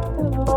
Thank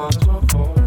I'm so home.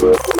Thank